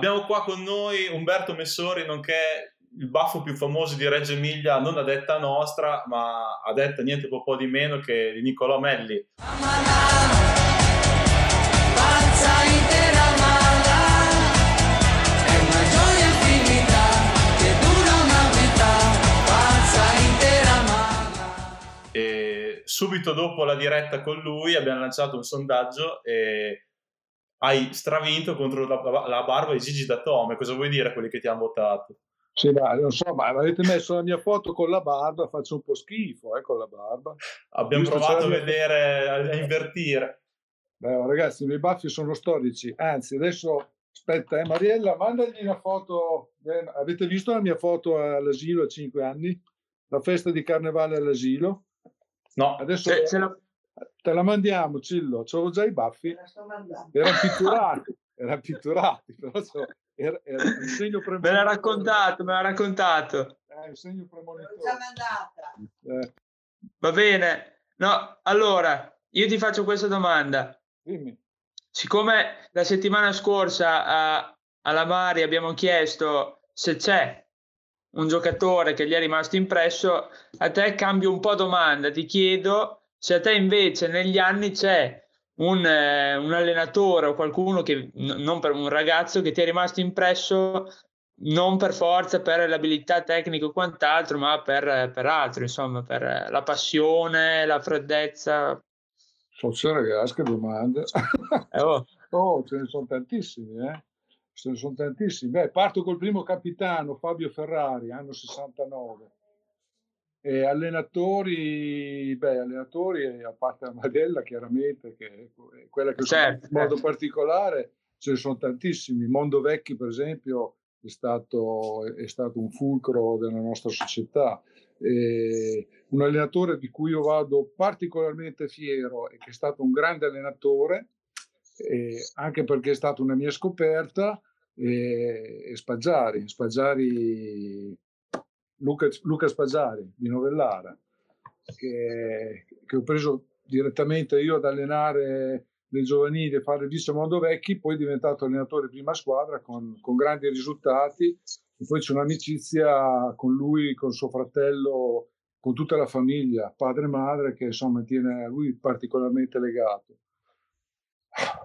Abbiamo qua con noi Umberto Messori, nonché il baffo più famoso di Reggio Emilia, non a detta nostra, ma a detta niente po' di meno che di Niccolò Melli. Subito dopo la diretta con lui abbiamo lanciato un sondaggio e hai stravinto contro la, la Barba e Gigi D'Atome. Cosa vuoi dire a quelli che ti hanno votato? Sì, ma non so, ma avete messo la mia foto con la barba, faccio un po' schifo eh, con la barba. Abbiamo Visto provato a vedere, a invertire. Beh, oh, ragazzi, i miei baffi sono storici, anzi, adesso aspetta, eh, Mariella, mandagli una foto. Eh, avete visto la mia foto all'asilo a 5 anni? La festa di carnevale all'asilo? No, adesso se, se la... te la mandiamo, Cillo. C'avevo già i baffi. Erano pitturati, erano pitturati, però so, era, era un segno premonitorio. Me l'ha raccontato, me l'ha raccontato. È un segno premonitorio. L'ho già mandata. Eh. Va bene. No, allora, io ti faccio questa domanda. Dimmi. Siccome la settimana scorsa a, alla Mari abbiamo chiesto se c'è un giocatore che gli è rimasto impresso, a te cambio un po' domanda, ti chiedo se a te invece negli anni c'è un, eh, un allenatore o qualcuno che, n- non per un ragazzo che ti è rimasto impresso non per forza per l'abilità tecnica o quant'altro, ma per, per altro, insomma, per la passione, la freddezza. Forse ragazzi, che domande. Eh, oh. oh, ce ne sono tantissimi, eh? Ce ne sono tantissimi. Beh, parto col primo capitano, Fabio Ferrari, anno 69. E allenatori, beh, allenatori, a parte la Madella, chiaramente, che è quella che certo, in modo certo. particolare, ce ne sono tantissimi. Mondo Vecchi, per esempio, è stato, è stato un fulcro della nostra società. E un allenatore di cui io vado particolarmente fiero e che è stato un grande allenatore, anche perché è stata una mia scoperta, è Spaggiari. Spaggiari Luca, Luca Spaggiari di Novellara, che, che, ho preso direttamente io ad allenare le giovanili e fare il vice mondo vecchi, poi è diventato allenatore prima squadra con, con grandi risultati e poi c'è un'amicizia con lui, con suo fratello, con tutta la famiglia, padre e madre, che insomma tiene a lui particolarmente legato.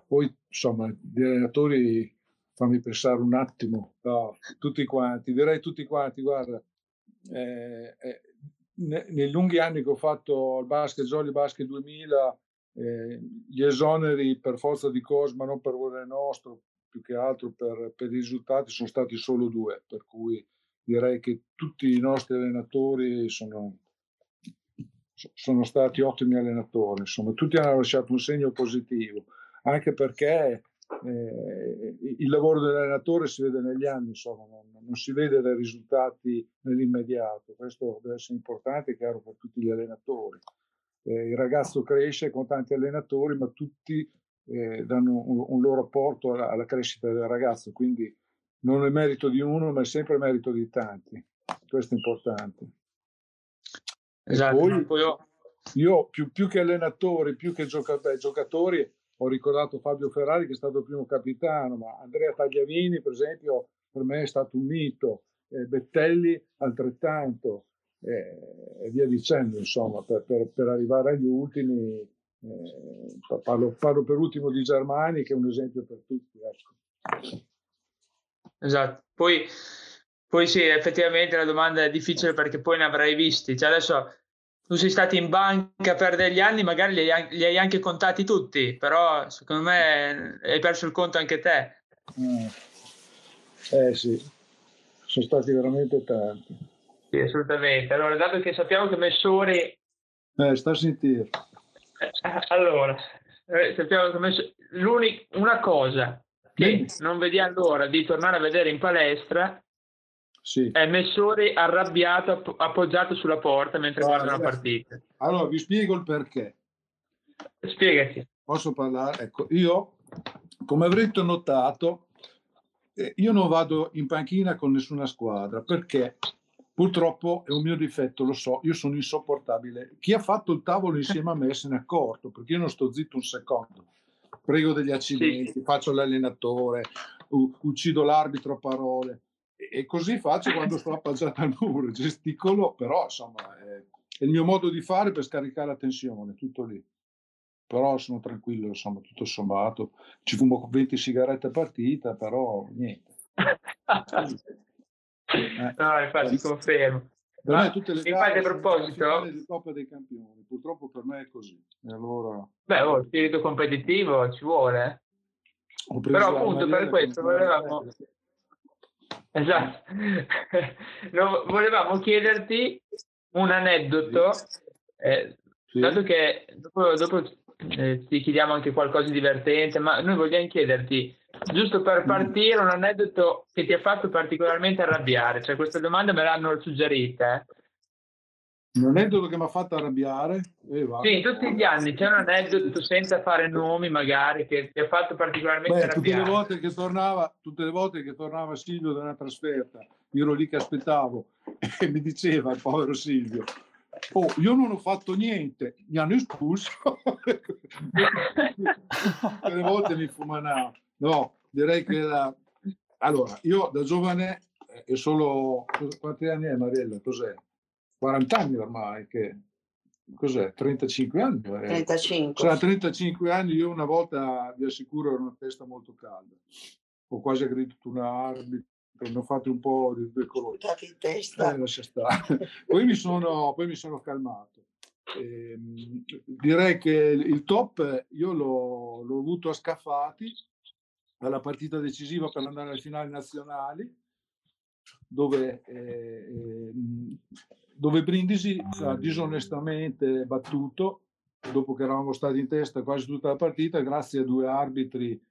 Poi insomma, gli allenatori, fammi pensare un attimo, no, tutti quanti, direi tutti quanti, guarda, eh, eh, nei lunghi anni che ho fatto al basket, Jolly Basket 2000, eh, gli esoneri per forza di Cosma, non per volere nostro, più che altro per, per, i risultati, sono stati solo due, per cui direi che tutti i nostri allenatori sono, sono stati ottimi allenatori, insomma, tutti hanno lasciato un segno positivo, anche perché eh, il lavoro dell'allenatore si vede negli anni, insomma, non, non, si vede dai risultati nell'immediato. Questo deve essere importante e chiaro per tutti gli allenatori. Eh, il ragazzo cresce con tanti allenatori, ma tutti eh, danno un, un, loro apporto alla, alla, crescita del ragazzo, quindi non è merito di uno, ma è sempre merito di tanti. Questo è importante. Esatto. Poi, io più, più, che allenatori, più che gioca- beh, giocatori, ho ricordato Fabio Ferrari che è stato il primo capitano, ma Andrea Tagliavini, per esempio, per me è stato un mito, eh, Bettelli altrettanto, eh, e via dicendo, insomma, per, per, per arrivare agli ultimi. Eh, parlo, parlo, per ultimo di Germani, che è un esempio per tutti. Ecco. Esatto. Poi, poi sì, effettivamente la domanda è difficile perché poi ne avrai visti. Cioè adesso tu sei stato in banca per degli anni, magari li hai, li hai, anche contati tutti, però secondo me hai perso il conto anche te. Mm. Eh sì, sono stati veramente tanti. Sì, assolutamente. Allora, dato che sappiamo che Messori... Eh, sta a sentire. Eh, allora, eh, sappiamo che Messori... L'unica... Una cosa che sì. non vediamo l'ora di tornare a vedere in palestra sì. È Messori arrabbiato, appoggiato sulla porta mentre ah, guarda la partita. Allora, vi spiego il perché. Spiegati. Posso parlare? Ecco, io, come avrete notato, eh, io non vado in panchina con nessuna squadra perché purtroppo è un mio difetto, lo so, io sono insopportabile. Chi ha fatto il tavolo insieme a me se ne è accorto perché io non sto zitto un secondo prego degli accidenti, sì. faccio l'allenatore, uccido l'arbitro a parole. E, così faccio quando sto appoggiato al muro, gesticolo, però insomma è, il mio modo di fare per scaricare la tensione, tutto lì però sono tranquillo, insomma, tutto sommato. Ci fumo 20 sigarette a partita, però niente. eh. No, infatti confermo. Per me tutte le infatti, a proposito, di Coppa dei Campioni, purtroppo per me è così. E allora... Beh, oh, spirito competitivo ci vuole. Però appunto per questo volevamo... Esatto. no, volevamo chiederti un aneddoto, eh, sì. dato che dopo, dopo eh, ti chiediamo anche qualcosa di divertente, ma noi vogliamo chiederti, giusto per mm. partire, un aneddoto che ti ha fatto particolarmente arrabbiare. Cioè, questa domanda me l'hanno suggerita. Eh. Un aneddoto che mi ha fatto arrabbiare? Eh, sì, tutti gli anni c'è un aneddoto senza fare nomi, magari, che ti ha fatto particolarmente Beh, arrabbiare. Tutte le, volte che tornava, tutte le volte che tornava Silvio da una trasferta, io ero lì che aspettavo e mi diceva il povero Silvio, Oh, io non ho fatto niente, mi hanno espulso. Tutte le volte mi fumanavo. No, direi che la... Allora, io da giovane, eh, e solo... Quanti anni è Mariella? Cos'è? 40 anni ormai, che... Cos'è? 35 anni? 35. Cioè, 35 anni io una volta, vi assicuro, ero una testa molto calda. Ho quasi aggredito un arbitro, ne ho fatti un po' di due colori. in testa. Eh, poi, mi sono, poi mi sono calmato. Eh, direi che il top io l'ho, l'ho avuto a Scaffati alla partita decisiva per andare alle finali nazionali dove, eh, ehm, dove Brindisi ha disonestamente battuto dopo che eravamo stati in testa quasi tutta la partita grazie a due arbitri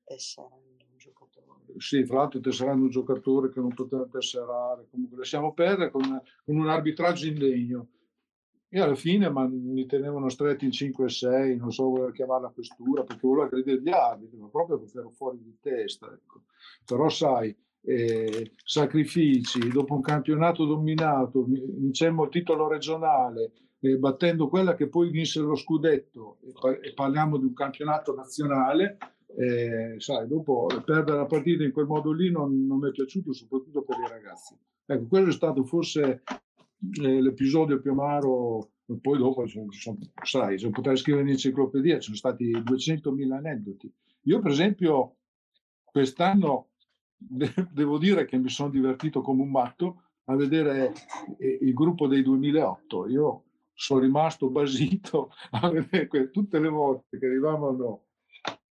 sì, fra l'altro tesserando un giocatore che non poteva tesserare, comunque lasciamo perdere con, con un arbitraggio indegno. E alla fine ma, mi tenevano stretti in 5 e 6, non so come chiamare la questura, perché volevo credere gli arbitri, ma proprio perché ero fuori di testa. Ecco. Però sai, eh, sacrifici, dopo un campionato dominato, vincemmo il titolo regionale, eh, battendo quella che poi vinse lo scudetto, e, parliamo di un campionato nazionale, e, sai, dopo perdere la partita in quel modo lì non, non mi è piaciuto, soprattutto per i ragazzi. Ecco, quello è stato forse eh, l'episodio più amaro. Poi dopo, sai, se potrei scrivere in enciclopedia, ci sono stati 200.000 aneddoti. Io, per esempio, quest'anno devo dire che mi sono divertito come un matto a vedere eh, il gruppo dei 2008. Io sono rimasto basito a vedere tutte le volte che arrivavano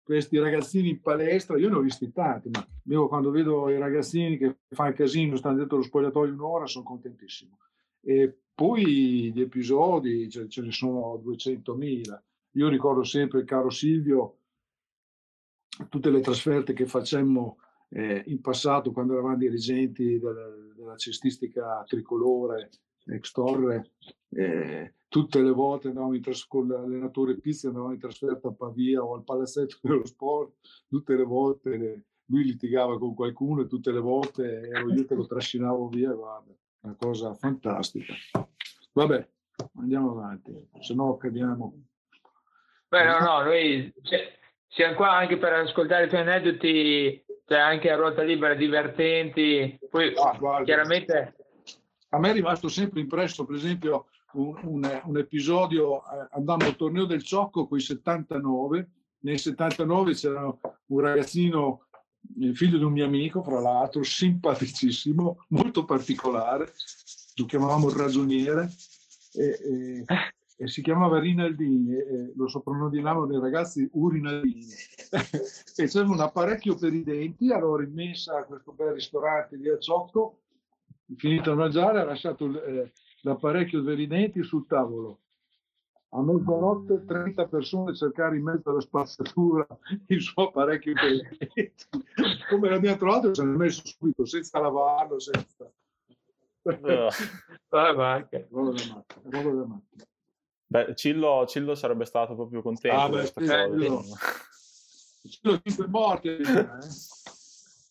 questi ragazzini in palestra, io ne ho visti tanti, ma io quando vedo i ragazzini che fanno casino, stanno dentro lo spogliatoio un'ora, sono contentissimo. E poi gli episodi, ce, ce ne sono 200.000. Io ricordo sempre caro Silvio, tutte le trasferte che facemmo eh, in passato quando eravamo dirigenti del, della cestistica tricolore, ex Torre, eh, tutte le volte andavamo in tras- con l'allenatore Pizzi andavamo in trasferta a Pavia o al palazzetto dello sport, tutte le volte lui litigava con qualcuno e tutte le volte ero io che lo trascinavo via, guarda, una cosa fantastica. Vabbè, andiamo avanti, se no cadiamo. Beh, no, no, noi siamo qua anche per ascoltare i tuoi aneddoti, cioè anche a ruota libera, divertenti. Poi ah, chiaramente... A me è rimasto sempre impresso, per esempio, un, un, un episodio, eh, andammo al torneo del Ciocco con i 79, nel 79 c'era un ragazzino, figlio di un mio amico, fra l'altro, simpaticissimo, molto particolare, lo chiamavamo il ragioniere, e, e, e si chiamava Rinaldini, e lo soprannominavano i ragazzi Urinaldini. e c'era un apparecchio per i denti, allora in mensa a questo bel ristorante di a Ciocco, finito a mangiare, ha lasciato eh, l'apparecchio per i denti sul tavolo. A mezzanotte 30 persone cercare in mezzo alla spazzatura il suo apparecchio per i denti. Come l'abbiamo trovato se l'ha messo subito, senza lavarlo, senza... Oh. Vai, vai. Beh, Cillo, Cillo, sarebbe stato proprio contento ah, beh, di questa Cillo. Cillo è morte.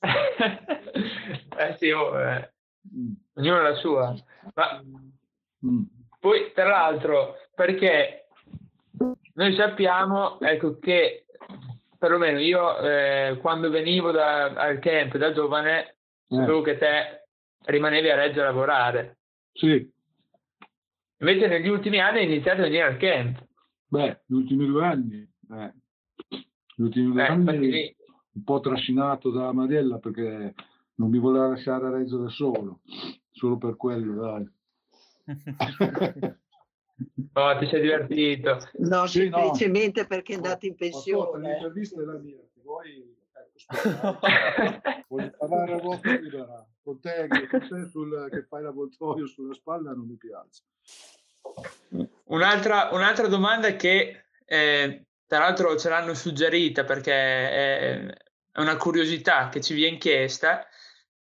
Eh, eh sì, oh, eh. Ognuno la sua. Ma Mm. Poi, tra l'altro, perché noi sappiamo ecco, che perlomeno io eh, quando venivo da, al camp da giovane eh. sapevo che te rimanevi a Reggio a lavorare. Sì. Invece negli ultimi anni hai iniziato a venire al camp. Beh, gli ultimi due anni, eh. gli ultimi due eh, anni un po' trascinato da Mariella perché non mi voleva lasciare a Reggio da solo, solo per quello, dai. Oh, ti sei divertito? No, sì, semplicemente no. perché è andato in pensione. L'intervista è la mia, vuoi ecco, voglio parlare a voce libera. Con te, con te sul, che fai l'avvoltoio sulla spalla non mi piace. Un'altra, un'altra domanda che eh, tra l'altro ce l'hanno suggerita perché è, è una curiosità che ci viene chiesta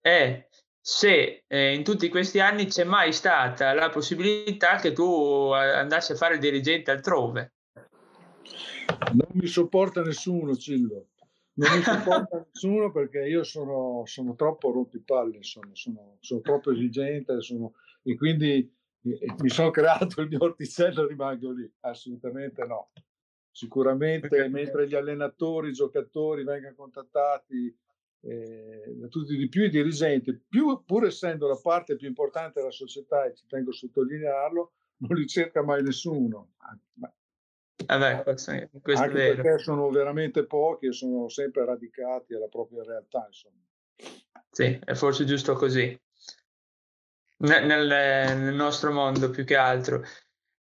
è se eh, in tutti questi anni c'è mai stata la possibilità che tu eh, andassi a fare il dirigente altrove. Non mi sopporta nessuno, Cillo. Non mi sopporta nessuno perché io sono, sono troppo rompipalle, sono, sono, sono troppo esigente sono, e quindi mi sono creato il mio orticello e rimango lì. Assolutamente no. Sicuramente mentre gli allenatori, i giocatori vengano contattati eh, da tutti di più i dirigenti, più, pur essendo la parte più importante della società, e ci tengo a sottolinearlo, non li cerca mai nessuno. Ma, eh questo, questo anche perché sono veramente pochi e sono sempre radicati alla propria realtà. Insomma. Sì, è forse giusto così. Nel, nel, nostro mondo più che altro.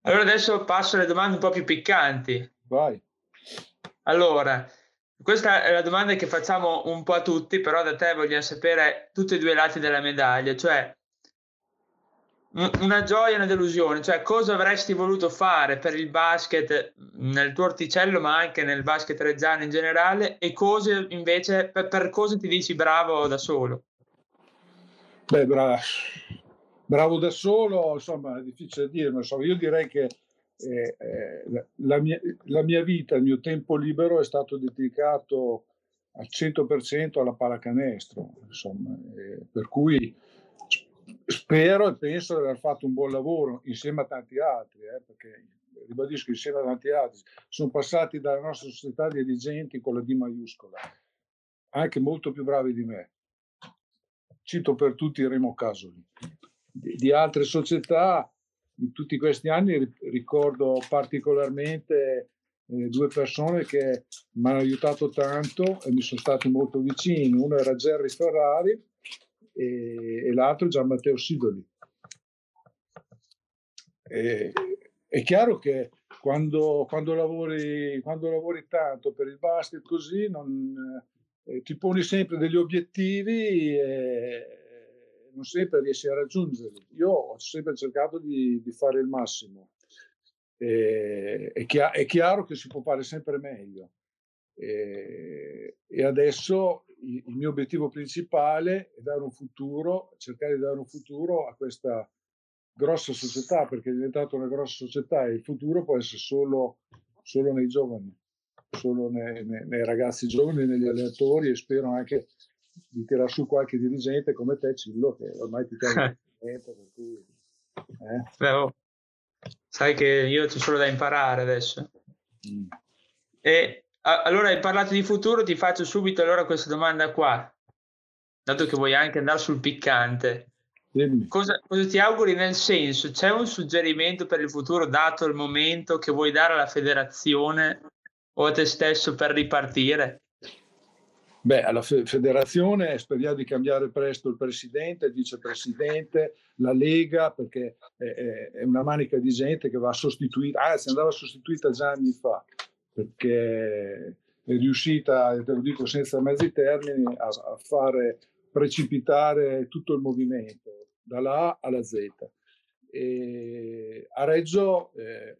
Allora adesso passo alle domande un po' più piccanti. Vai. Allora, questa è la domanda che facciamo un po' a tutti, però da te vogliamo sapere tutti e due i lati della medaglia, cioè una gioia e una delusione, cioè cosa avresti voluto fare per il basket nel tuo orticello, ma anche nel basket reggiano in generale, e cose invece per, per cosa ti dici bravo da solo? Beh, bravo, bravo da solo, insomma, è difficile dirlo, insomma, io direi che eh, eh, la, mia, la, mia, vita, il mio tempo libero è stato dedicato al 100% alla pallacanestro, insomma, eh, per cui spero e penso di aver fatto un buon lavoro insieme a tanti altri, eh, perché ribadisco insieme a tanti altri, sono passati dalla nostra società dirigenti con la D maiuscola, anche molto più bravi di me. Cito per tutti Remo Casoli. Di, di altre società in tutti questi anni ricordo particolarmente eh, due persone che mi hanno aiutato tanto e mi sono stati molto vicini. Uno era Gerry Ferrari e, e l'altro Gian Matteo Sidoli. E, è chiaro che quando, quando, lavori, quando lavori tanto per il basket così non, eh, ti poni sempre degli obiettivi e, non sempre riesci a raggiungerli. Io ho sempre cercato di, di fare il massimo. E, è, chiaro, è, chiaro che si può fare sempre meglio. E, e adesso il, mio obiettivo principale è dare un futuro, cercare di dare un futuro a questa grossa società, perché è diventata una grossa società e il futuro può essere solo, solo nei giovani, solo nei, nei, nei ragazzi giovani, negli allenatori e spero anche di tirare su qualche dirigente come te, Cillo, che ormai ti tiene per cui, eh? Beh, oh. Sai che io c'ho solo da imparare adesso. Mm. E allora hai parlato di futuro, ti faccio subito allora questa domanda qua, dato che vuoi anche andare sul piccante. Cosa, cosa, ti auguri nel senso? C'è un suggerimento per il futuro dato il momento che vuoi dare alla federazione o a te stesso per ripartire? Beh, alla federazione speriamo di cambiare presto il presidente, il vicepresidente, la Lega, perché è, una manica di gente che va sostituita, anzi andava sostituita già anni fa, perché è riuscita, te lo dico senza mezzi termini, a, a fare precipitare tutto il movimento, dalla A alla Z. E a Reggio, eh,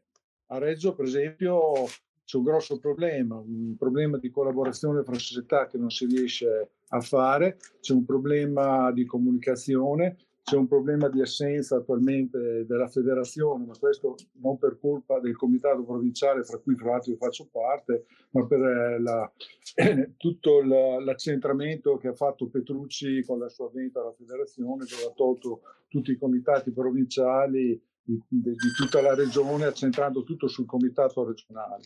a Reggio, per esempio, c'è un grosso problema, un problema di collaborazione fra società che non si riesce a fare, c'è un problema di comunicazione, c'è un problema di assenza attualmente della federazione, ma questo non per colpa del comitato provinciale, fra cui fra l'altro io faccio parte, ma per eh, la, tutto l'accentramento che ha fatto Petrucci con la sua venta alla federazione, dove ha tolto tutti i comitati provinciali di, di, di tutta la regione, accentrando tutto sul comitato regionale.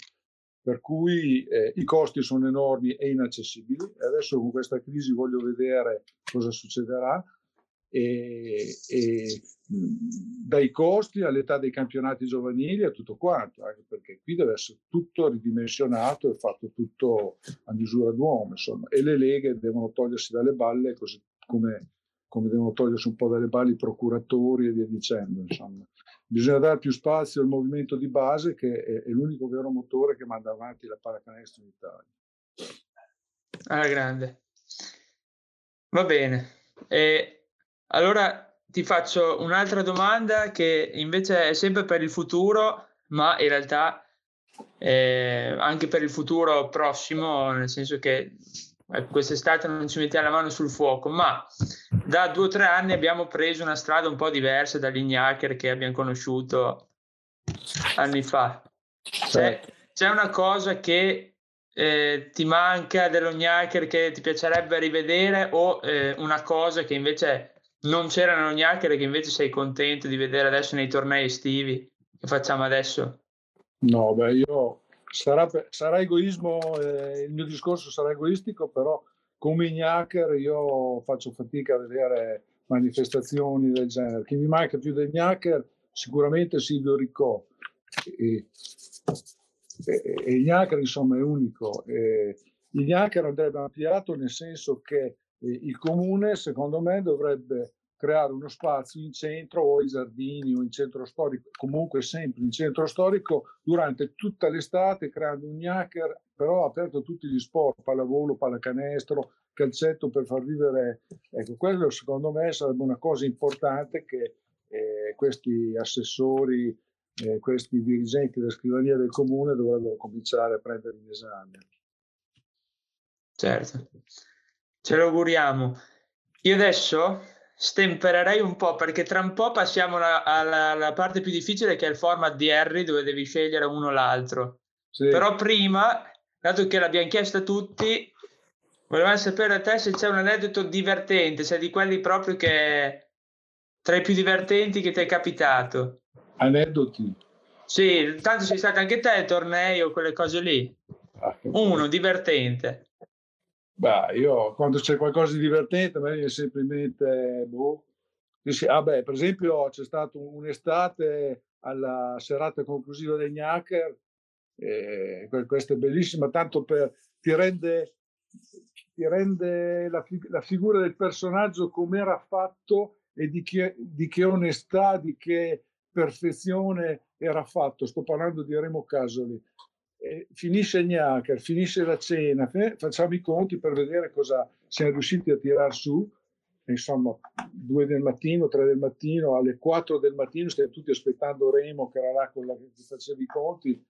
per cui eh, i costi sono enormi e inaccessibili. Adesso con questa crisi voglio vedere cosa succederà. E, e dai costi all'età dei campionati giovanili a tutto quanto, anche perché qui deve essere tutto ridimensionato e fatto tutto a misura d'uomo, insomma, e le leghe devono togliersi dalle balle così come, come devono togliersi un po' dalle balle i procuratori e via dicendo, insomma. Bisogna dare più spazio al movimento di base che è, è l'unico vero motore che manda avanti la pallacanestro in Italia. Alla grande. Va bene. E allora ti faccio un'altra domanda che invece è sempre per il futuro, ma in realtà eh, anche per il futuro prossimo, nel senso che eh, quest'estate non ci mettiamo la mano sul fuoco, ma da due o tre anni abbiamo preso una strada un po' diversa dagli hacker che abbiamo conosciuto anni fa. C'è, c'è una cosa che eh, ti manca dello hacker che ti piacerebbe rivedere o eh, una cosa che invece non c'erano neanche che invece sei contento di vedere adesso nei tornei estivi che facciamo adesso? No, beh, io sarà, sarà egoismo, eh, il mio discorso sarà egoistico, però come Ignacher io faccio fatica a vedere manifestazioni del genere. Chi mi manca più del Ignacher sicuramente Silvio Riccò. E, e, e Ignacher insomma è unico. E, Ignacher andrebbe ampliato nel senso che il comune, secondo me, dovrebbe creare uno spazio in centro o ai giardini o in centro storico, comunque sempre in centro storico durante tutta l'estate, creando un hacker, però aperto a tutti gli sport, pallavolo, pallacanestro, calcetto per far vivere. Ecco, quello secondo me sarebbe una cosa importante che eh, questi assessori, eh, questi dirigenti della scrivania del comune dovrebbero cominciare a prendere in esame. Certo. Ce lo auguriamo. Io adesso stempererei un po' perché tra un po' passiamo alla, alla, alla parte più difficile che è il format di Harry dove devi scegliere uno o l'altro. Sì. Però prima, dato che l'abbiamo chiesto a tutti, volevamo sapere da te se c'è un aneddoto divertente, se è di quelli proprio che tra i più divertenti che ti è capitato. Aneddoti? Sì, tanto sei stato anche te ai tornei o quelle cose lì. Ah, Uno divertente. Beh, io quando c'è qualcosa di divertente, a viene sempre in mente, boh, ah beh, per esempio c'è stata un'estate alla serata conclusiva degli hacker, e questa è bellissima, tanto per, ti rende, ti rende la, la figura del personaggio come era fatto e di che, di che onestà, di che perfezione era fatto. Sto parlando di Remo Casoli eh, finisce il Gnacher, finisce la cena, facciamo i conti per vedere cosa siamo riusciti a tirar su. Insomma, due del mattino, tre del mattino, alle quattro del mattino stiamo tutti aspettando Remo che era là con la che faceva i conti,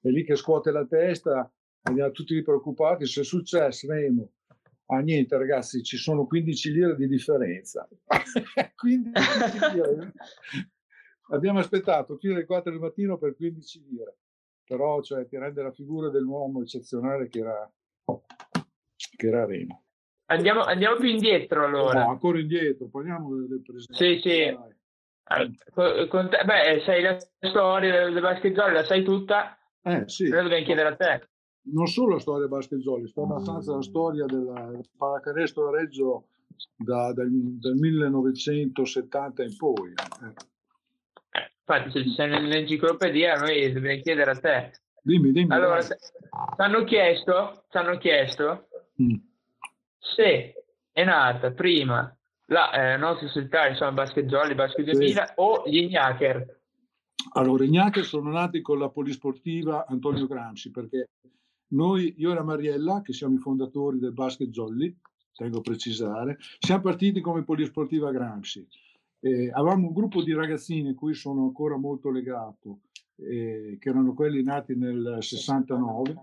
è lì che scuote la testa, andiamo tutti preoccupati, se è successo Remo. Ah niente ragazzi, ci sono 15 lire di differenza. 15 lire. Abbiamo aspettato fino alle 4 del mattino per 15 lire però cioè, ti rende la figura dell'uomo eccezionale che era, che era Remo. Andiamo, andiamo più indietro allora. No, ancora indietro, parliamo del presente. Sì, sì. Allora, con te, beh, sai la storia del basketzoli, la sai tutta? Eh, sì. Però dobbiamo chiedere a te. Non solo la storia del basketzoli, sto abbastanza la storia del pallacanestro a Reggio da, dal, dal 1970 in poi. Eh. Infatti, se sei nell'enciclopedia, noi dobbiamo chiedere a te. Dimmi, dimmi. Allora, ci hanno chiesto, hanno chiesto mm. se è nata prima la eh, nostra società, insomma, Basket Jolly, Basket 2000 sì. o gli Ignacher. Allora, gli Ignacher sono nati con la polisportiva Antonio Gramsci, perché noi, io e la Mariella, che siamo i fondatori del Basket Jolly, tengo a precisare, siamo partiti come polisportiva Gramsci eh, avevamo un gruppo di ragazzini a cui sono ancora molto legato, eh, che erano quelli nati nel 69.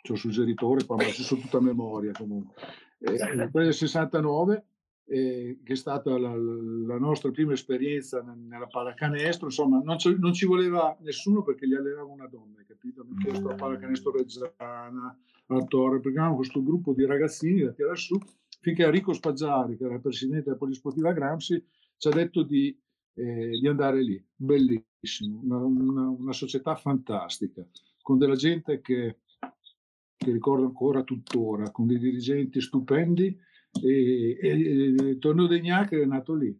C'ho suggeritore, qua, ma so tutta a memoria comunque. Eh, quelli del 69, eh, che è stata la, la, nostra prima esperienza nella pallacanestro, insomma, non ci, non ci, voleva nessuno perché gli allenava una donna, capito? Mi chiesto la pallacanestro Reggiana, a Torre, perché avevamo questo gruppo di ragazzini da tirare su finché Enrico Spaggiari, che era il presidente della Polisportiva Gramsci, ci ha detto di, eh, di andare lì. Bellissimo, una, una, una, società fantastica, con della gente che, che ricordo ancora tuttora, con dei dirigenti stupendi e, e, e torneo dei è nato lì.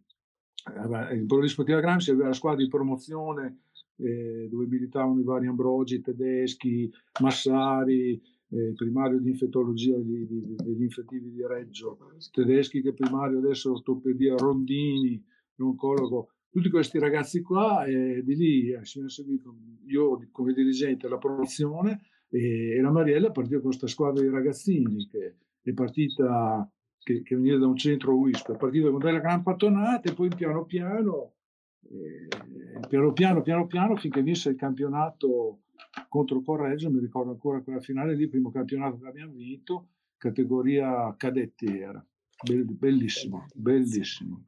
Il Polisportiva Gramsci aveva la squadra di promozione eh, dove militavano i vari Ambrogi, tedeschi, Massari, eh, primario di infetologia di, di, degli infettivi di Reggio, tedeschi che primario adesso ortopedia, Rondini, l'oncologo, tutti questi ragazzi qua e di lì eh, si è seguito io come dirigente la promozione e, e la Mariella è partita con questa squadra di ragazzini che è partita che, che veniva da un centro WISP, è partita con delle gran pattonate e poi piano piano eh, piano piano piano piano finché vinse il campionato contro Correggio, mi ricordo ancora quella finale lì, primo campionato che abbiamo vinto, categoria cadetti era. bellissimo, bellissimo.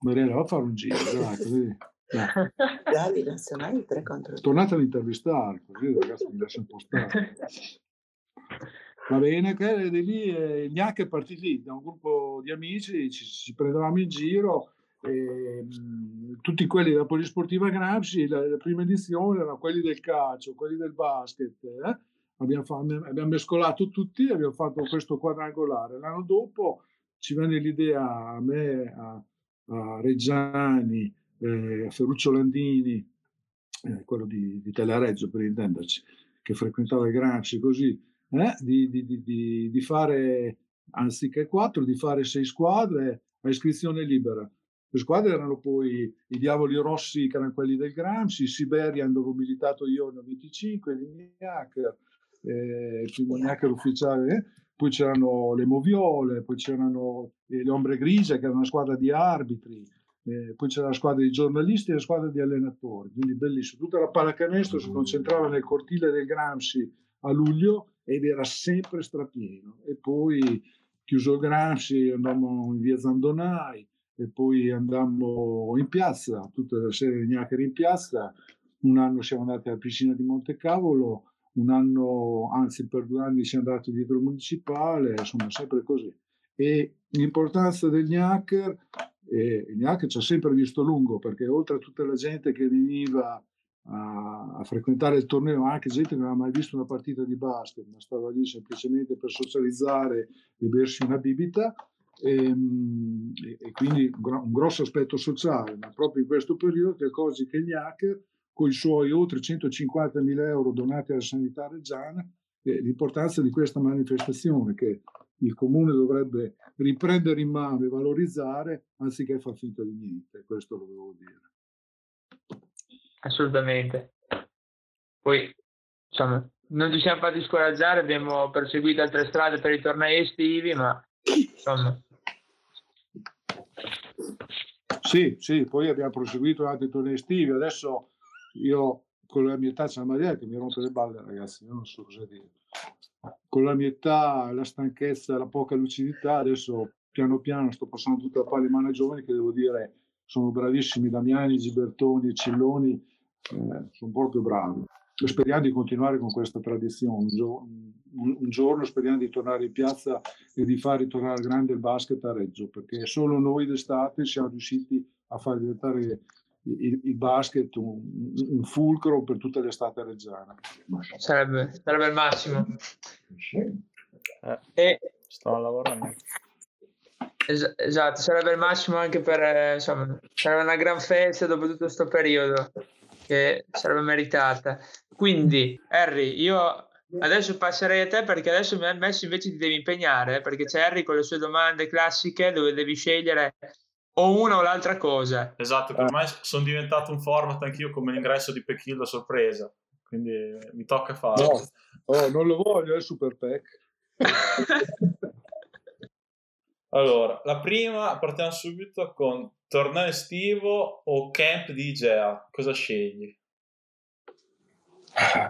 Mariella, va a fare un giro, dai, così. Dai. nazionali 3 contro Tornate ad intervistare, così ragazzi mi lascia un po' stare. Va bene, lì eh, neanche partiti da un gruppo di amici, ci, ci prendevamo in giro e, mh, tutti quelli della Polisportiva Gramsci, la, la, prima edizione erano quelli del calcio, quelli del basket. Eh? Abbiamo, fatto, abbiamo, mescolato tutti e abbiamo fatto questo quadrangolare. L'anno dopo ci venne l'idea a me, a, a Reggiani, eh, a Ferruccio Landini, eh, quello di, di Telereggio per intenderci, che frequentava il Gramsci così, eh, di, di, di fare anziché quattro, di fare sei squadre a iscrizione libera. Le squadre erano poi i Diavoli Rossi, che erano quelli del Gramsci, Siberian, dove ho militato io nel 25, l'Ignac, eh, il Ignac ufficiale, eh. poi c'erano le Moviole, poi c'erano eh, le Ombre Grigie, che era una squadra di arbitri, eh, poi c'era la squadra di giornalisti e la squadra di allenatori, quindi bellissimo. Tutta la pallacanestro si concentrava nel cortile del Gramsci a luglio ed era sempre strapieno. E poi chiuso il Gramsci andammo in via Zandonai, e poi andammo in piazza, tutta la serie di Gnaccheri in piazza. Un anno siamo andati alla piscina di Montecavolo, un anno, anzi per due anni siamo andati dietro il municipale, insomma sempre così. E l'importanza del Gnacher, eh, il Gnacher ci ha sempre visto lungo perché oltre a tutta la gente che veniva a, a, frequentare il torneo, anche gente che non aveva mai visto una partita di basket, ma stava lì semplicemente per socializzare e bersi una bibita, e, e, quindi un, grosso aspetto sociale, ma proprio in questo periodo che gli hacker, con i suoi oltre 150 mila euro donati alla sanità reggiana, eh, l'importanza di questa manifestazione che il comune dovrebbe riprendere in mano e valorizzare anziché far finta di niente, questo lo devo dire. Assolutamente. Poi, insomma, non ci siamo fatti scoraggiare, abbiamo perseguito altre strade per i tornei estivi, ma insomma, sì, sì, poi abbiamo proseguito anche i tornei estivi. Adesso io con la mia età c'è una Maria che mi rompe le balle, ragazzi, io non so cosa dire. Con la mia età, la stanchezza, la poca lucidità, adesso piano piano sto passando tutta la palla in mano ai giovani che devo dire sono bravissimi, Damiani, Gibertoni Cilloni, eh, sono proprio bravi. Speriamo di continuare con questa tradizione. Un, giorno speriamo di tornare in piazza e di far ritornare al grande il basket a Reggio, perché solo noi d'estate siamo riusciti a far diventare il, il basket un, un, fulcro per tutta l'estate reggiana. Sarebbe, sarebbe il massimo. Eh, e, sto lavorando. Es- esatto, sarebbe il massimo anche per, eh, insomma, sarebbe una gran festa dopo tutto questo periodo che sarebbe meritata. Quindi, Harry, io adesso passerei a te perché adesso mi ha messo invece ti devi impegnare, perché c'è Harry con le sue domande classiche dove devi scegliere o una o l'altra cosa. Esatto, per me sono diventato un format anch'io come l'ingresso di Pechil da sorpresa, quindi mi tocca farlo. No, oh, non lo voglio, è Super Peck. allora, la prima partiamo subito con torneo estivo o camp di Igea, cosa scegli?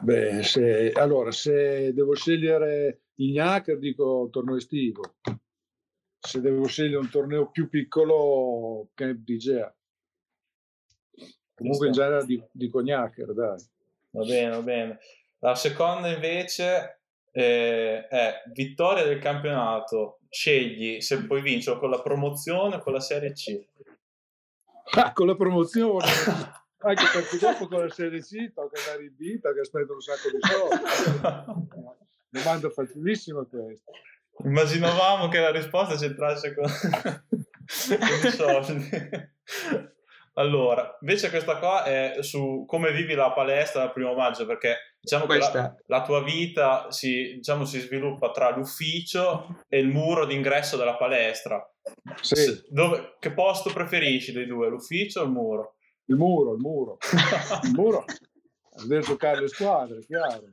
Beh, se, allora, se devo scegliere il Gnacher, dico torneo estivo. Se devo scegliere un torneo più piccolo, Camp di Gea. Comunque in genere dico Gnacher, dai. Va bene, va bene. La seconda invece eh, è vittoria del campionato. Scegli se puoi vincere con la promozione o con la Serie C. Ah, con la promozione! Anche perché dopo con la Serie C tocca andare in vita che spendo un sacco di soldi. Domanda facilissima questa. Immaginavamo che la risposta c'entrasse con, con i soldi. Allora, invece questa qua è su come vivi la palestra dal primo maggio, perché diciamo che la, la, tua vita si, diciamo, si, sviluppa tra l'ufficio e il muro d'ingresso della palestra. Sì. Dove, che posto preferisci dei due, l'ufficio o il muro? Il muro, il muro. il muro. Devi giocare le squadre, chiaro.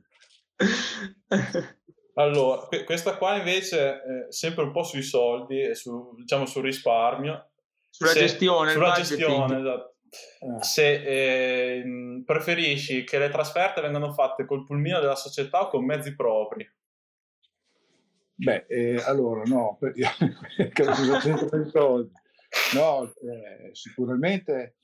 Allora, questa qua invece è sempre un po' sui soldi e su, diciamo sul risparmio. Sulla Se, gestione. Sulla gestione, esatto. Eh. Se eh, preferisci che le trasferte vengano fatte col pulmino della società o con mezzi propri? Beh, eh, allora no, perché cosa c'entra i soldi? No, eh, sicuramente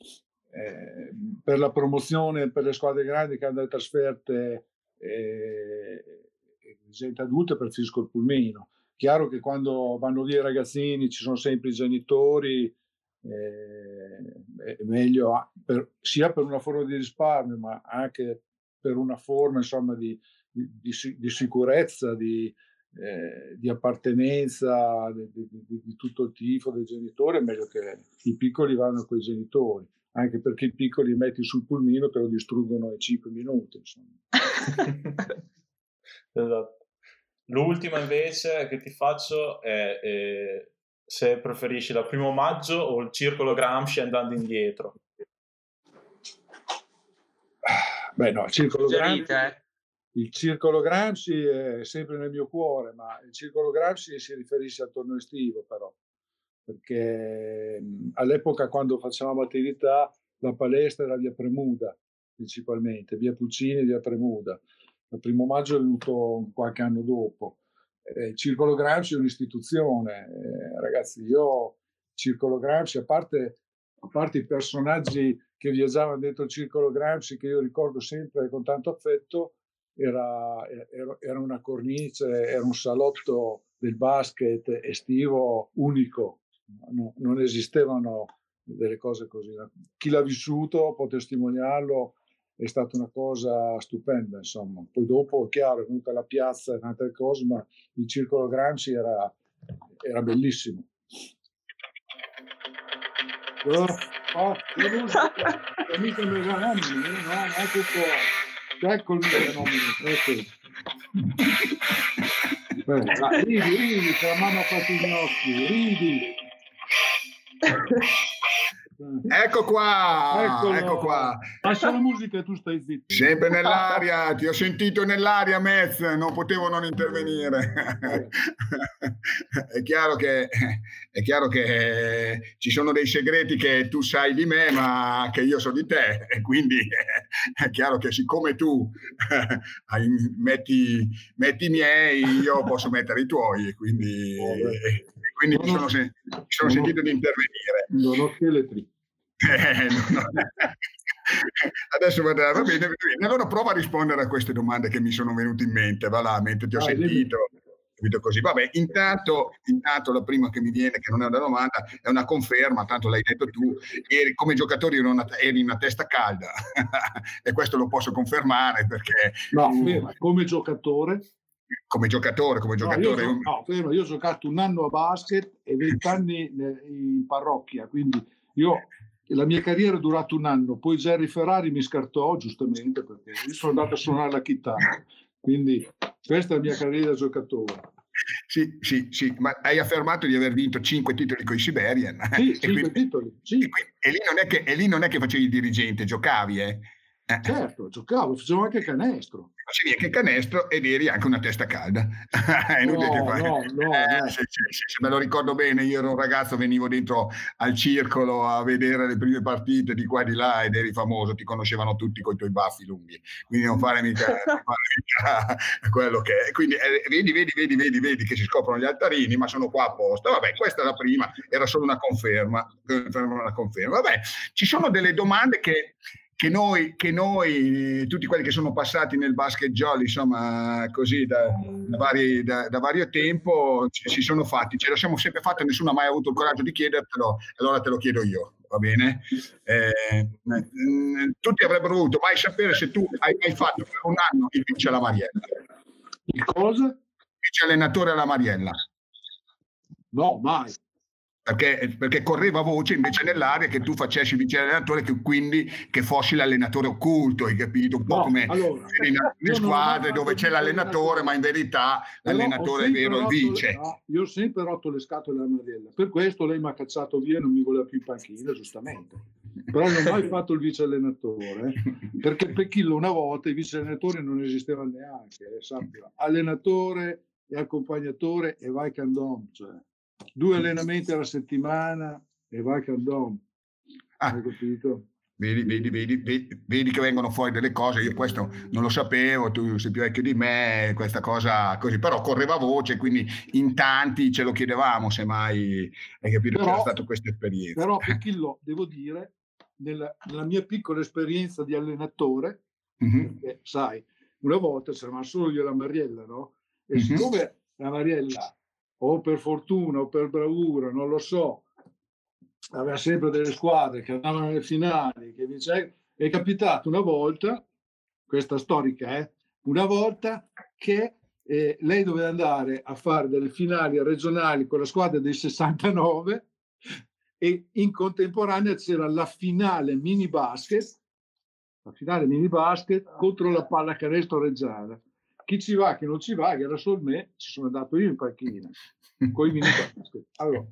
eh, per la promozione per le squadre grandi che hanno delle trasferte eh, gente adulta preferisco il pulmino. Chiaro che quando vanno via i ragazzini ci sono sempre i genitori, eh, è meglio per, sia per una forma di risparmio, ma anche per una forma insomma, di, di, di, di sicurezza, di, eh, di appartenenza di, tutto il tifo dei genitori, è meglio che i piccoli vanno con i genitori, anche perché i piccoli metti sul pulmino te lo distruggono in 5 minuti. esatto. L'ultima invece che ti faccio è, è se preferisci dal primo maggio o il circolo Gramsci andando indietro. Beh no, il circolo Gramsci, eh? il circolo Gramsci è sempre nel mio cuore, ma il circolo Gramsci si riferisce al torneo estivo però, perché all'epoca quando facevamo attività la palestra era via Premuda principalmente, via Puccini e via Premuda il primo maggio è venuto qualche anno dopo. Eh, Circolo Gramsci è un'istituzione, eh, ragazzi, io Circolo Gramsci, a parte, a parte, i personaggi che viaggiavano dentro il Circolo Gramsci, che io ricordo sempre con tanto affetto, era, era, era una cornice, era un salotto del basket estivo unico, no, non esistevano delle cose così. Chi l'ha vissuto può testimoniarlo è stata una cosa stupenda, insomma. Poi dopo, è chiaro, è venuta la piazza e tante cose, ma il circolo Gramsci era, era bellissimo. Oh, la musica, mica mi nomini, no, ecco qua. Ecco il mio nomini, ecco. Ridi, ridi, che la mamma ha fatto i gnocchi, ridi. Ecco qua, Eccolo. ecco qua. Lascia la musica e tu stai zitto. Sempre nell'aria, ti ho sentito nell'aria, Metz, non potevo non intervenire. è, chiaro che, è chiaro che ci sono dei segreti che tu sai di me, ma che io so di te, e quindi è chiaro che siccome tu metti, metti i miei, io posso mettere i tuoi, quindi... Oh, quindi mi sono, sen- mi sono sentito di intervenire. Non ho scheletri. Eh, no, no. Adesso va bene, va bene, allora prova a rispondere a queste domande che mi sono venute in mente, va là, mentre ti ho ah, sentito. Capito così? Vabbè, intanto, intanto la prima che mi viene, che non è una domanda, è una conferma, tanto l'hai detto tu, eri, come giocatore eri una, eri una testa calda e questo lo posso confermare perché... No, tu, come giocatore come giocatore, come giocatore. No, io, no, fermo, io ho giocato un anno a basket e vent'anni in parrocchia, quindi io, la mia carriera è durata un anno, poi Jerry Ferrari mi scartò giustamente perché io sono andato a suonare la chitarra, quindi questa è la mia carriera da giocatore. Sì, sì, sì, ma hai affermato di aver vinto cinque titoli con i Siberian. Sì, cinque quindi, titoli. Sì. E, quindi, e, lì che, e, lì non è che, facevi il dirigente, giocavi, eh? Eh. Certo, giocavo, facevo anche canestro. Facevi anche canestro ed eri anche una testa calda. no, no, no, eh, no. Se, se, se, me lo ricordo bene, io ero un ragazzo, venivo dentro al circolo a vedere le prime partite di qua e di là ed eri famoso, ti conoscevano tutti con i tuoi baffi lunghi, quindi non fare mica, non fare mica quello che è. Quindi eh, vedi, vedi, vedi, vedi, vedi che si scoprono gli altarini, ma sono qua apposta. Vabbè, questa è la prima, era solo una conferma. Una conferma. Vabbè, ci sono delle domande che che noi, che noi, tutti quelli che sono passati nel basket jolly, insomma, così da, da, vari, da, da vario tempo, ci, ci, sono fatti. Ce lo siamo sempre fatti, nessuno ha mai avuto il coraggio di chiedertelo, allora te lo chiedo io. va bene? Eh, tutti avrebbero voluto mai sapere se tu hai mai fatto per un anno il vice alla Mariella. Il cosa? Vice allenatore alla Mariella. No, mai perché, perché, correva voce invece nell'aria che tu facessi vice allenatore, che quindi che fossi l'allenatore occulto, hai capito? Un po' no, come allora, alcune squadre dove c'è l'allenatore, ma in verità l'allenatore è vero il vice. No, io ho sempre rotto le scatole alla Mariella, per questo lei mi ha cacciato via e non mi voleva più in panchina, giustamente. Però non ho mai fatto il vice allenatore, perché Pechillo una volta i vice allenatori non esistevano neanche, eh, sappia. Allenatore e accompagnatore e vai candom, cioè due allenamenti alla settimana e vai Caldon. Ah, Hai capito? Vedi, vedi, vedi, vedi, che vengono fuori delle cose, io questo non lo sapevo, tu sei più vecchio di me, questa cosa così, però correva voce, quindi in tanti ce lo chiedevamo se mai hai capito però, che era stata questa esperienza. Però Pechillo, devo dire, nella, nella, mia piccola esperienza di allenatore, mm-hmm. perché sai, una volta c'era solo io e la Mariella, no? E mm-hmm. siccome la Mariella o per fortuna o per bravura, non lo so, aveva sempre delle squadre che andavano alle finali, che vincevano. È capitato una volta, questa storica, eh, una volta che eh, lei doveva andare a fare delle finali regionali con la squadra dei 69 e in contemporanea c'era la finale mini basket, la finale mini basket contro la pallacanestro reggiana chi ci va, chi non ci va, era solo me, ci sono andato io in panchina con i mini Allora,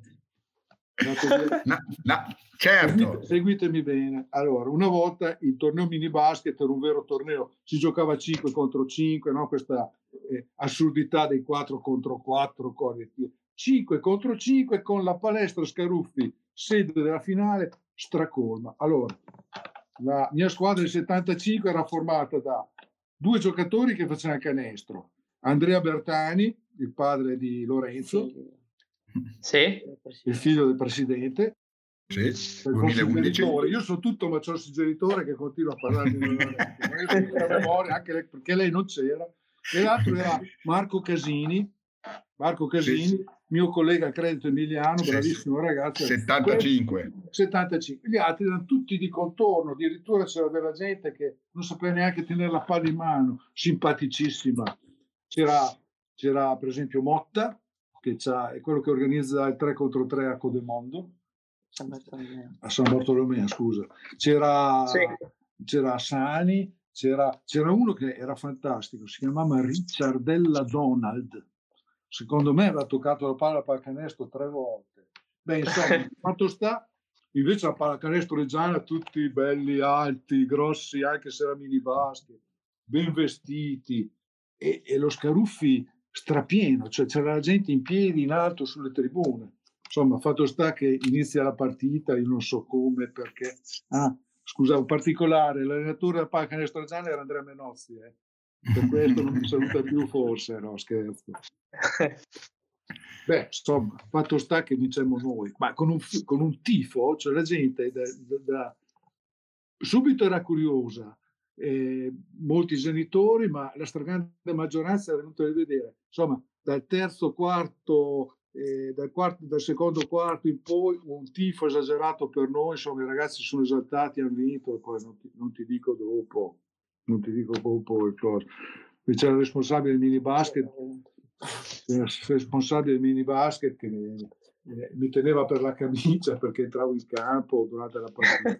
no, no, certo. Seguite, seguitemi bene. Allora, una volta il torneo mini basket era un vero torneo, si giocava 5 contro 5, no? questa eh, assurdità dei 4 contro 4, 5 contro 5 con la palestra Scaruffi, sede della finale, stracolma. Allora, la mia squadra del 75 era formata da due giocatori che facevano canestro. Andrea Bertani, il padre di Lorenzo, sì. il figlio del presidente. Sì, 2011. Io sono tutto ma c'ho il genitore che continua a parlare di Lorenzo. memoria, anche lei, perché lei non c'era. E l'altro era Marco Casini, Marco Casini, sì, mio collega credito Emiliano, bravissimo ragazzo. 75. 75. Gli altri erano tutti di contorno, addirittura c'era della gente che non sapeva neanche tenere la palla in mano, simpaticissima. C'era, c'era per esempio Motta, che è quello che organizza il 3 contro 3 a Codemondo. San. A San Bartolomeo, scusa. C'era, sì. c'era Sani, c'era, c'era uno che era fantastico, si chiamava Ricciardella Donald secondo me aveva toccato la palla pallacanestro tre volte. Beh, insomma, quanto sta? Invece la pallacanestro reggiana, tutti belli, alti, grossi, anche se era mini basket, ben vestiti, e, e lo Scaruffi strapieno, cioè c'era la gente in piedi, in alto, sulle tribune. Insomma, fatto sta che inizia la partita, io non so come, perché... Ah, scusa, un particolare, l'allenatore della pallacanestro reggiana era Andrea Menozzi, eh per questo non mi saluta più forse, no scherzo. Beh, insomma, fatto sta che diciamo noi, ma con un, con un tifo, cioè la gente da, da, da, subito era curiosa, eh, molti genitori, ma la stragrande maggioranza è venuta a vedere. Insomma, dal terzo, quarto, eh, dal, quarto, dal secondo quarto in poi, un tifo esagerato per noi, insomma, i ragazzi sono esaltati, hanno vinto, poi non ti, non ti dico dopo non ti dico proprio il coso. C'era il responsabile del mini basket, il responsabile del mini basket che mi, mi, teneva per la camicia perché entravo in campo durante la partita.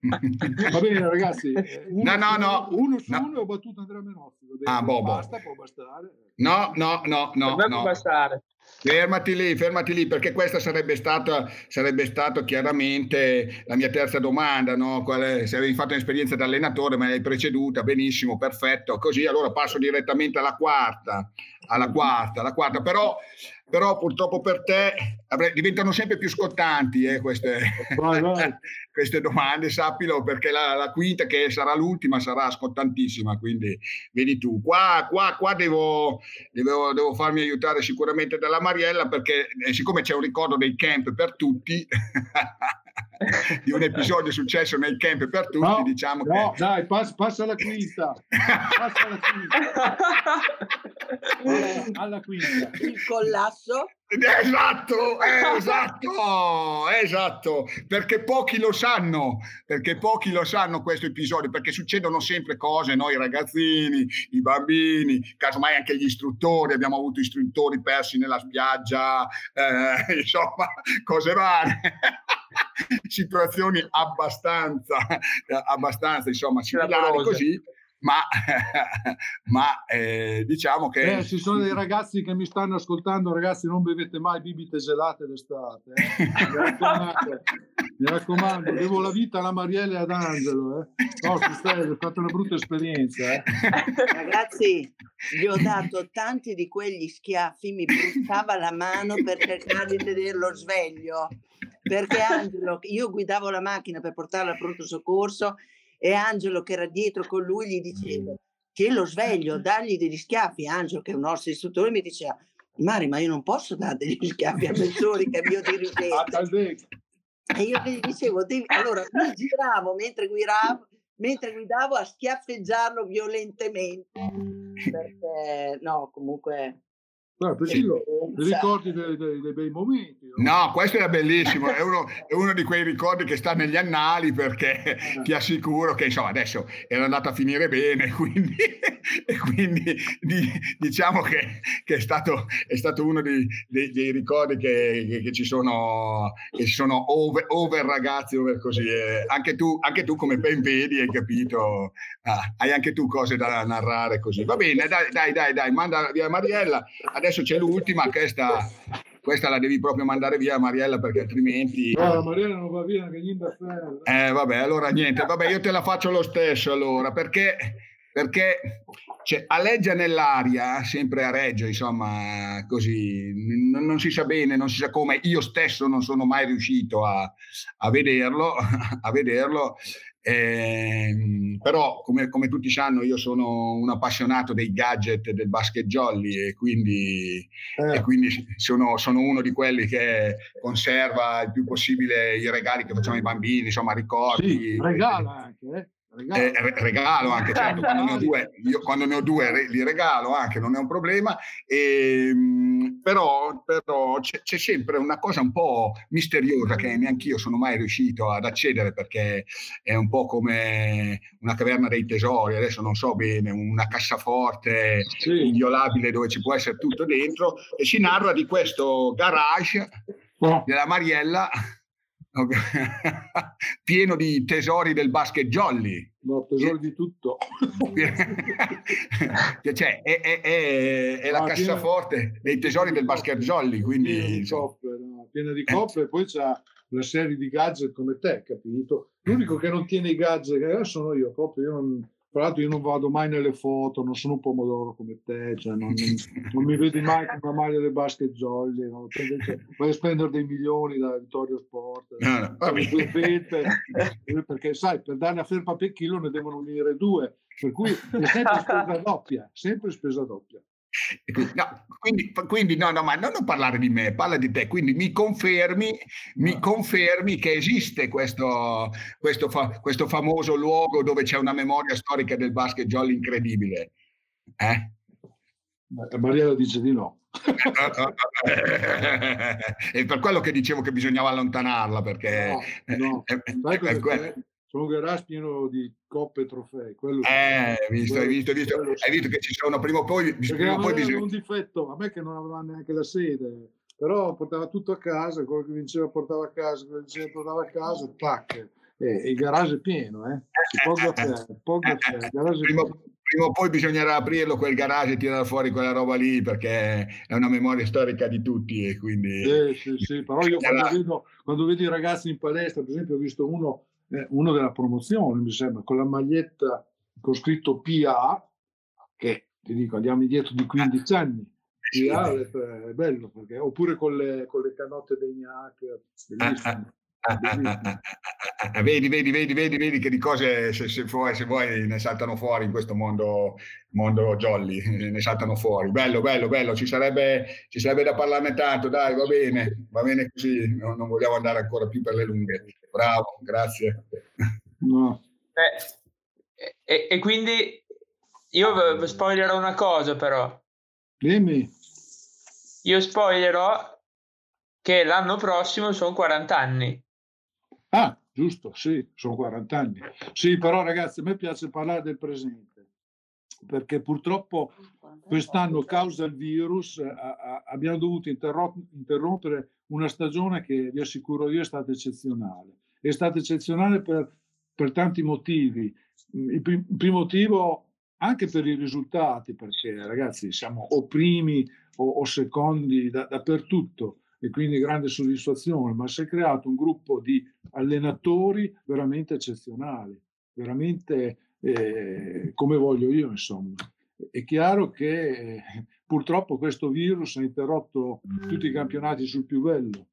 Va bene ragazzi, uno, no, no, no, uno su no. uno ho battuto Andrea Menozzi. Ah, boh, basta, può bastare. No, no, no, no. no. Può bastare. Fermati lì, fermati lì, perché questa sarebbe stata, sarebbe stato chiaramente la mia terza domanda, no? Quale, se avevi fatto un'esperienza da allenatore, me l'hai preceduta, benissimo, perfetto, così allora passo direttamente alla quarta, alla quarta, alla quarta, però però purtroppo per te diventano sempre più scottanti eh, queste, vai, vai. queste, domande, sappilo, perché la, la, quinta, che sarà l'ultima, sarà scottantissima, quindi vedi tu. Qua, qua, qua devo, devo, devo, farmi aiutare sicuramente dalla Mariella, perché eh, siccome c'è un ricordo dei camp per tutti, di un episodio successo nel camp per tutti, no, diciamo no, che... dai, pass, passa alla quinta. Passa alla quinta. alla quinta. Il collasso? Esatto, esatto, esatto, perché pochi lo sanno, perché pochi lo sanno questo episodio, perché succedono sempre cose, noi ragazzini, i bambini, casomai anche gli istruttori, abbiamo avuto istruttori persi nella spiaggia, eh, insomma, cose varie. situazioni abbastanza, abbastanza insomma, similari così ma, ma eh, diciamo che... Eh, ci sono dei ragazzi che mi stanno ascoltando, ragazzi non bevete mai bibite gelate d'estate, eh? mi, raccomando, mi raccomando, devo la vita alla Marielle e ad Angelo, eh? no, ho fatto una brutta esperienza. Eh? Ragazzi, gli ho dato tanti di quegli schiaffi, mi bruciava la mano per cercare di vederlo sveglio, perché Angelo, io guidavo la macchina per portarlo al pronto soccorso e Angelo che era dietro con lui gli diceva che lo sveglio, dagli degli schiaffi. Angelo che è un nostro istruttore mi diceva Mari ma io non posso dare degli schiaffi a Messori che è mio dirigente. e io gli dicevo, devi... allora mi giravo mentre guidavo, mentre guidavo a schiaffeggiarlo violentemente. Perché no, comunque Priscillo, ti ricordi dei, dei, dei, bei momenti? No? no, questo era bellissimo, è uno, è uno, di quei ricordi che sta negli annali perché eh. ti assicuro che insomma, adesso era andato a finire bene, quindi, quindi di, diciamo che, che, è, stato, è stato uno dei, dei ricordi che, che, che, ci sono, che sono over, over ragazzi, over così. Eh, anche, tu, anche tu come ben vedi hai capito, ah, hai anche tu cose da narrare così. Va bene, dai, dai, dai, dai manda via Mariella. Adesso adesso c'è l'ultima, questa, questa la devi proprio mandare via Mariella perché altrimenti... No, Mariella non va via che niente Eh vabbè, allora niente, vabbè io te la faccio lo stesso allora, perché, perché cioè, aleggia nell'aria, sempre a Reggio, insomma, così, non, non, si sa bene, non si sa come, io stesso non sono mai riuscito a, a vederlo, a vederlo eh, però, come, come, tutti sanno, io sono un appassionato dei gadget del basket jolly e quindi, eh. e quindi sono, sono, uno di quelli che conserva il più possibile i regali che facciamo ai bambini, insomma, ricordi. Sì, regala anche, eh? Regalo. Eh, regalo anche, certo, quando ne ho due, io quando ne ho due li regalo anche, non è un problema, e, ehm, però, però c'è, c'è, sempre una cosa un po' misteriosa che neanche io sono mai riuscito ad accedere perché è un po' come una caverna dei tesori, adesso non so bene, una cassaforte sì. inviolabile dove ci può essere tutto dentro e si narra di questo garage della Mariella pieno di tesori del basket jolly. No, tesori di tutto. cioè, è, è, è, è la cassaforte piena, dei tesori del basket jolly. Quindi, piena di coppe, no? piena di coppe e poi c'ha una serie di gadget come te, capito? L'unico che non tiene i gadget, sono io, proprio io non tra l'altro io non vado mai nelle foto, non sono un pomodoro come te, cioè non, non, mi vedi mai con una maglia del basket jolly, no? cioè, vai a spendere dei milioni da Vittorio Sport, no, no, fette, perché sai, per darne a felpa per chilo ne devono venire due, per cui è sempre spesa doppia, sempre spesa doppia. No, quindi, quindi, no, no, ma non parlare di me, parla di te. Quindi mi confermi, mi confermi che esiste questo, questo, fa, questo, famoso luogo dove c'è una memoria storica del basket jolly incredibile. Eh? Mariella dice di no. è per quello che dicevo che bisognava allontanarla perché no, no. È, è, è, sono un garage pieno di coppe e trofei. Quello eh, visto, quello, hai, visto, hai, visto, hai visto che ci sono prima o poi... Prima poi bisogna... un difetto, a me che non aveva neanche la sede, però portava tutto a casa, quello che vinceva portava a casa, quello che vinceva portava a casa, tac. Eh, il garage è pieno, eh? Può gaffare, può gaffare. Prima, prima o poi bisognerà aprirlo quel garage e tirare fuori quella roba lì perché è una memoria storica di tutti e quindi... Sì, sì, sì, però io quando vedo, quando vedo i ragazzi in palestra, per esempio ho visto uno eh, uno della promozione, mi sembra, con la maglietta con scritto PA, che ti dico andiamo indietro di 15 anni. PA è bello perché, oppure con le, con le canotte dei NIAC, bellissimo. Vedi, vedi, vedi, vedi, vedi che di cose se, se, vuoi, se vuoi ne saltano fuori in questo mondo, mondo jolly, ne saltano fuori. Bello, bello, bello, ci sarebbe, ci sarebbe da parlarne tanto, dai, va bene, va bene così, no, non vogliamo andare ancora più per le lunghe. Bravo, grazie. No. Eh, e, e, quindi io spoilerò una cosa però. Dimmi. Io spoilerò che l'anno prossimo sono 40 anni. Ah, giusto, sì, sono 40 anni. Sì, però ragazzi, a me piace parlare del presente, perché purtroppo quest'anno, causa il virus, a, a, abbiamo dovuto interrompere una stagione che, vi assicuro io, è stata eccezionale. È stata eccezionale per, per tanti motivi. Il, prim- primo motivo anche per i risultati, perché ragazzi siamo o primi o, o secondi da, dappertutto e quindi grande soddisfazione, ma si è creato un gruppo di allenatori veramente eccezionali, veramente eh, come voglio io, insomma. È chiaro che eh, purtroppo questo virus ha interrotto tutti i campionati sul più bello.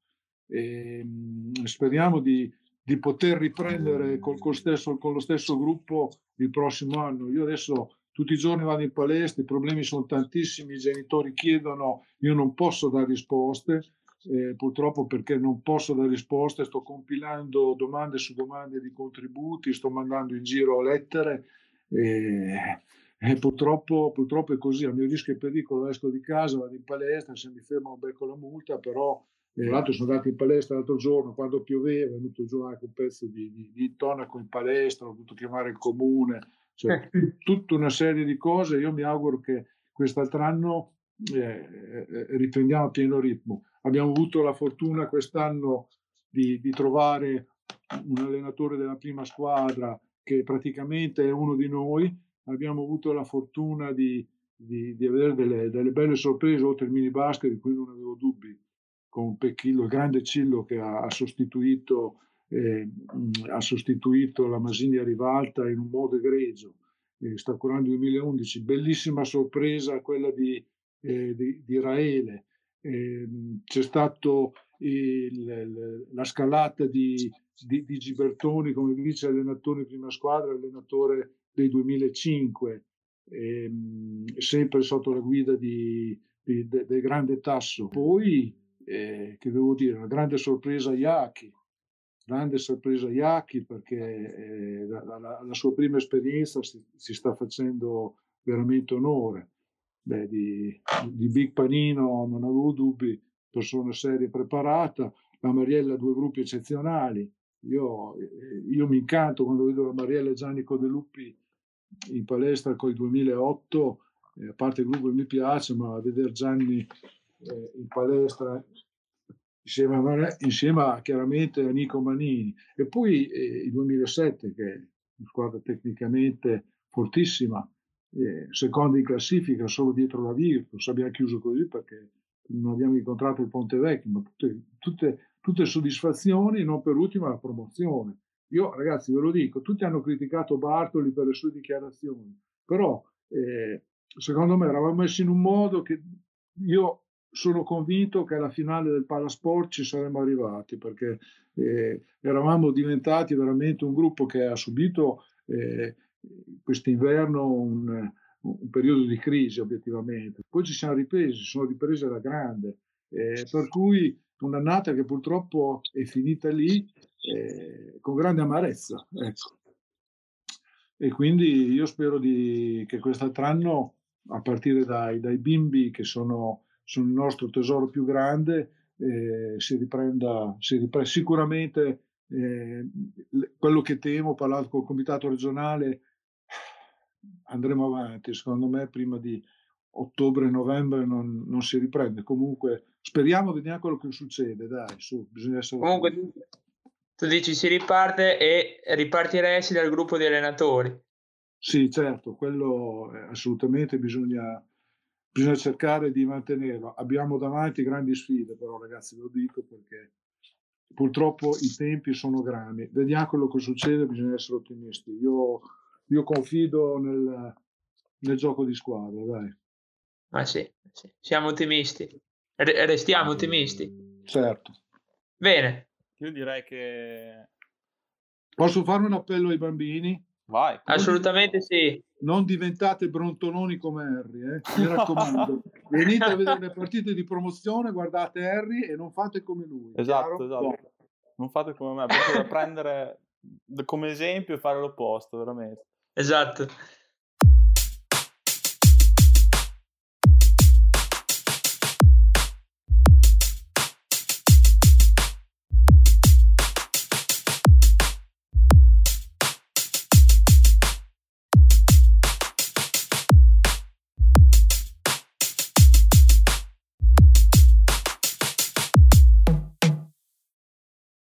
E, mh, speriamo di, di, poter riprendere col, col stesso, con lo stesso gruppo il prossimo anno. Io adesso tutti i giorni vado in palestra, i problemi sono tantissimi, i genitori chiedono, io non posso dare risposte, eh, purtroppo perché non posso dare risposte, sto compilando domande su domande di contributi, sto mandando in giro lettere e, e purtroppo, purtroppo, è così, al mio rischio e pericolo esco di casa, vado in palestra, se mi fermano becco la multa, però eh, l'altro sono andato in palestra l'altro giorno, quando pioveva, è venuto giù anche un pezzo di, di, di tonaco in palestra, ho dovuto chiamare il comune, cioè, tutta una serie di cose, io mi auguro che quest'altro anno eh, eh, riprendiamo a pieno ritmo. Abbiamo avuto la fortuna quest'anno di, di, trovare un allenatore della prima squadra che praticamente è uno di noi. Abbiamo avuto la fortuna di, di, di avere delle, delle, belle sorprese oltre il mini basket di cui non avevo dubbi con Pechillo, il grande Cillo che ha, ha sostituito, eh, ha sostituito la Masigna Rivalta in un modo egregio. Eh, sta curando il 2011, bellissima sorpresa quella di, eh, di, di Raele c'è stata la scalata di, di, di, Gibertoni come vice allenatore di prima squadra, allenatore del 2005, ehm, sempre sotto la guida di, di, de, del grande Tasso. Poi, eh, che devo dire, una grande sorpresa Iacchi, grande sorpresa Iacchi perché eh, la, la, la, sua prima esperienza si, si sta facendo veramente onore beh, di, di, Big Panino non avevo dubbi, persona seria e preparata, la Mariella due gruppi eccezionali, io, io mi incanto quando vedo la Mariella e Gianni Codeluppi in palestra con il 2008, eh, a parte il gruppo che mi piace, ma vedere Gianni eh, in palestra insieme a, insieme a, chiaramente a Nico Manini. E poi eh, il 2007 che è una squadra tecnicamente fortissima eh, secondo in classifica solo dietro la Virtus, abbiamo chiuso così perché non abbiamo incontrato il Ponte Vecchio, ma tutte, tutte, tutte soddisfazioni, non per ultima la promozione. Io ragazzi ve lo dico, tutti hanno criticato Bartoli per le sue dichiarazioni, però eh, secondo me eravamo messi in un modo che io sono convinto che alla finale del Palasport ci saremmo arrivati perché eh, eravamo diventati veramente un gruppo che ha subito eh, quest'inverno un, un, periodo di crisi obiettivamente. Poi ci siamo ripresi, sono riprese alla grande, eh, per cui un'annata che purtroppo è finita lì eh, con grande amarezza. Ecco. E quindi io spero di, che quest'altro anno, a partire dai, dai bimbi che sono, sono, il nostro tesoro più grande, eh, si, riprenda, si riprenda sicuramente eh, quello che temo, parlato col comitato regionale, andremo avanti, secondo me prima di ottobre-novembre non, non, si riprende. Comunque speriamo, vediamo quello che succede, dai, su, bisogna essere... Comunque tu dici si riparte e ripartiresti dal gruppo di allenatori. Sì, certo, quello assolutamente bisogna, bisogna cercare di mantenerlo. Abbiamo davanti grandi sfide, però ragazzi, lo dico perché purtroppo i tempi sono grandi. Vediamo quello che succede, bisogna essere ottimisti. Io io confido nel, nel gioco di squadra, dai. Ma sì, sì. siamo ottimisti. R- restiamo ottimisti. Certo. Bene. Io direi che... Posso fare un appello ai bambini? Vai. Assolutamente sì. Non diventate brontoloni come Harry, eh? mi raccomando. Venite a vedere le partite di promozione, guardate Harry e non fate come lui. Esatto, chiaro? esatto. Non fate come me, perché prendere come esempio e fare l'opposto, veramente. Esatto.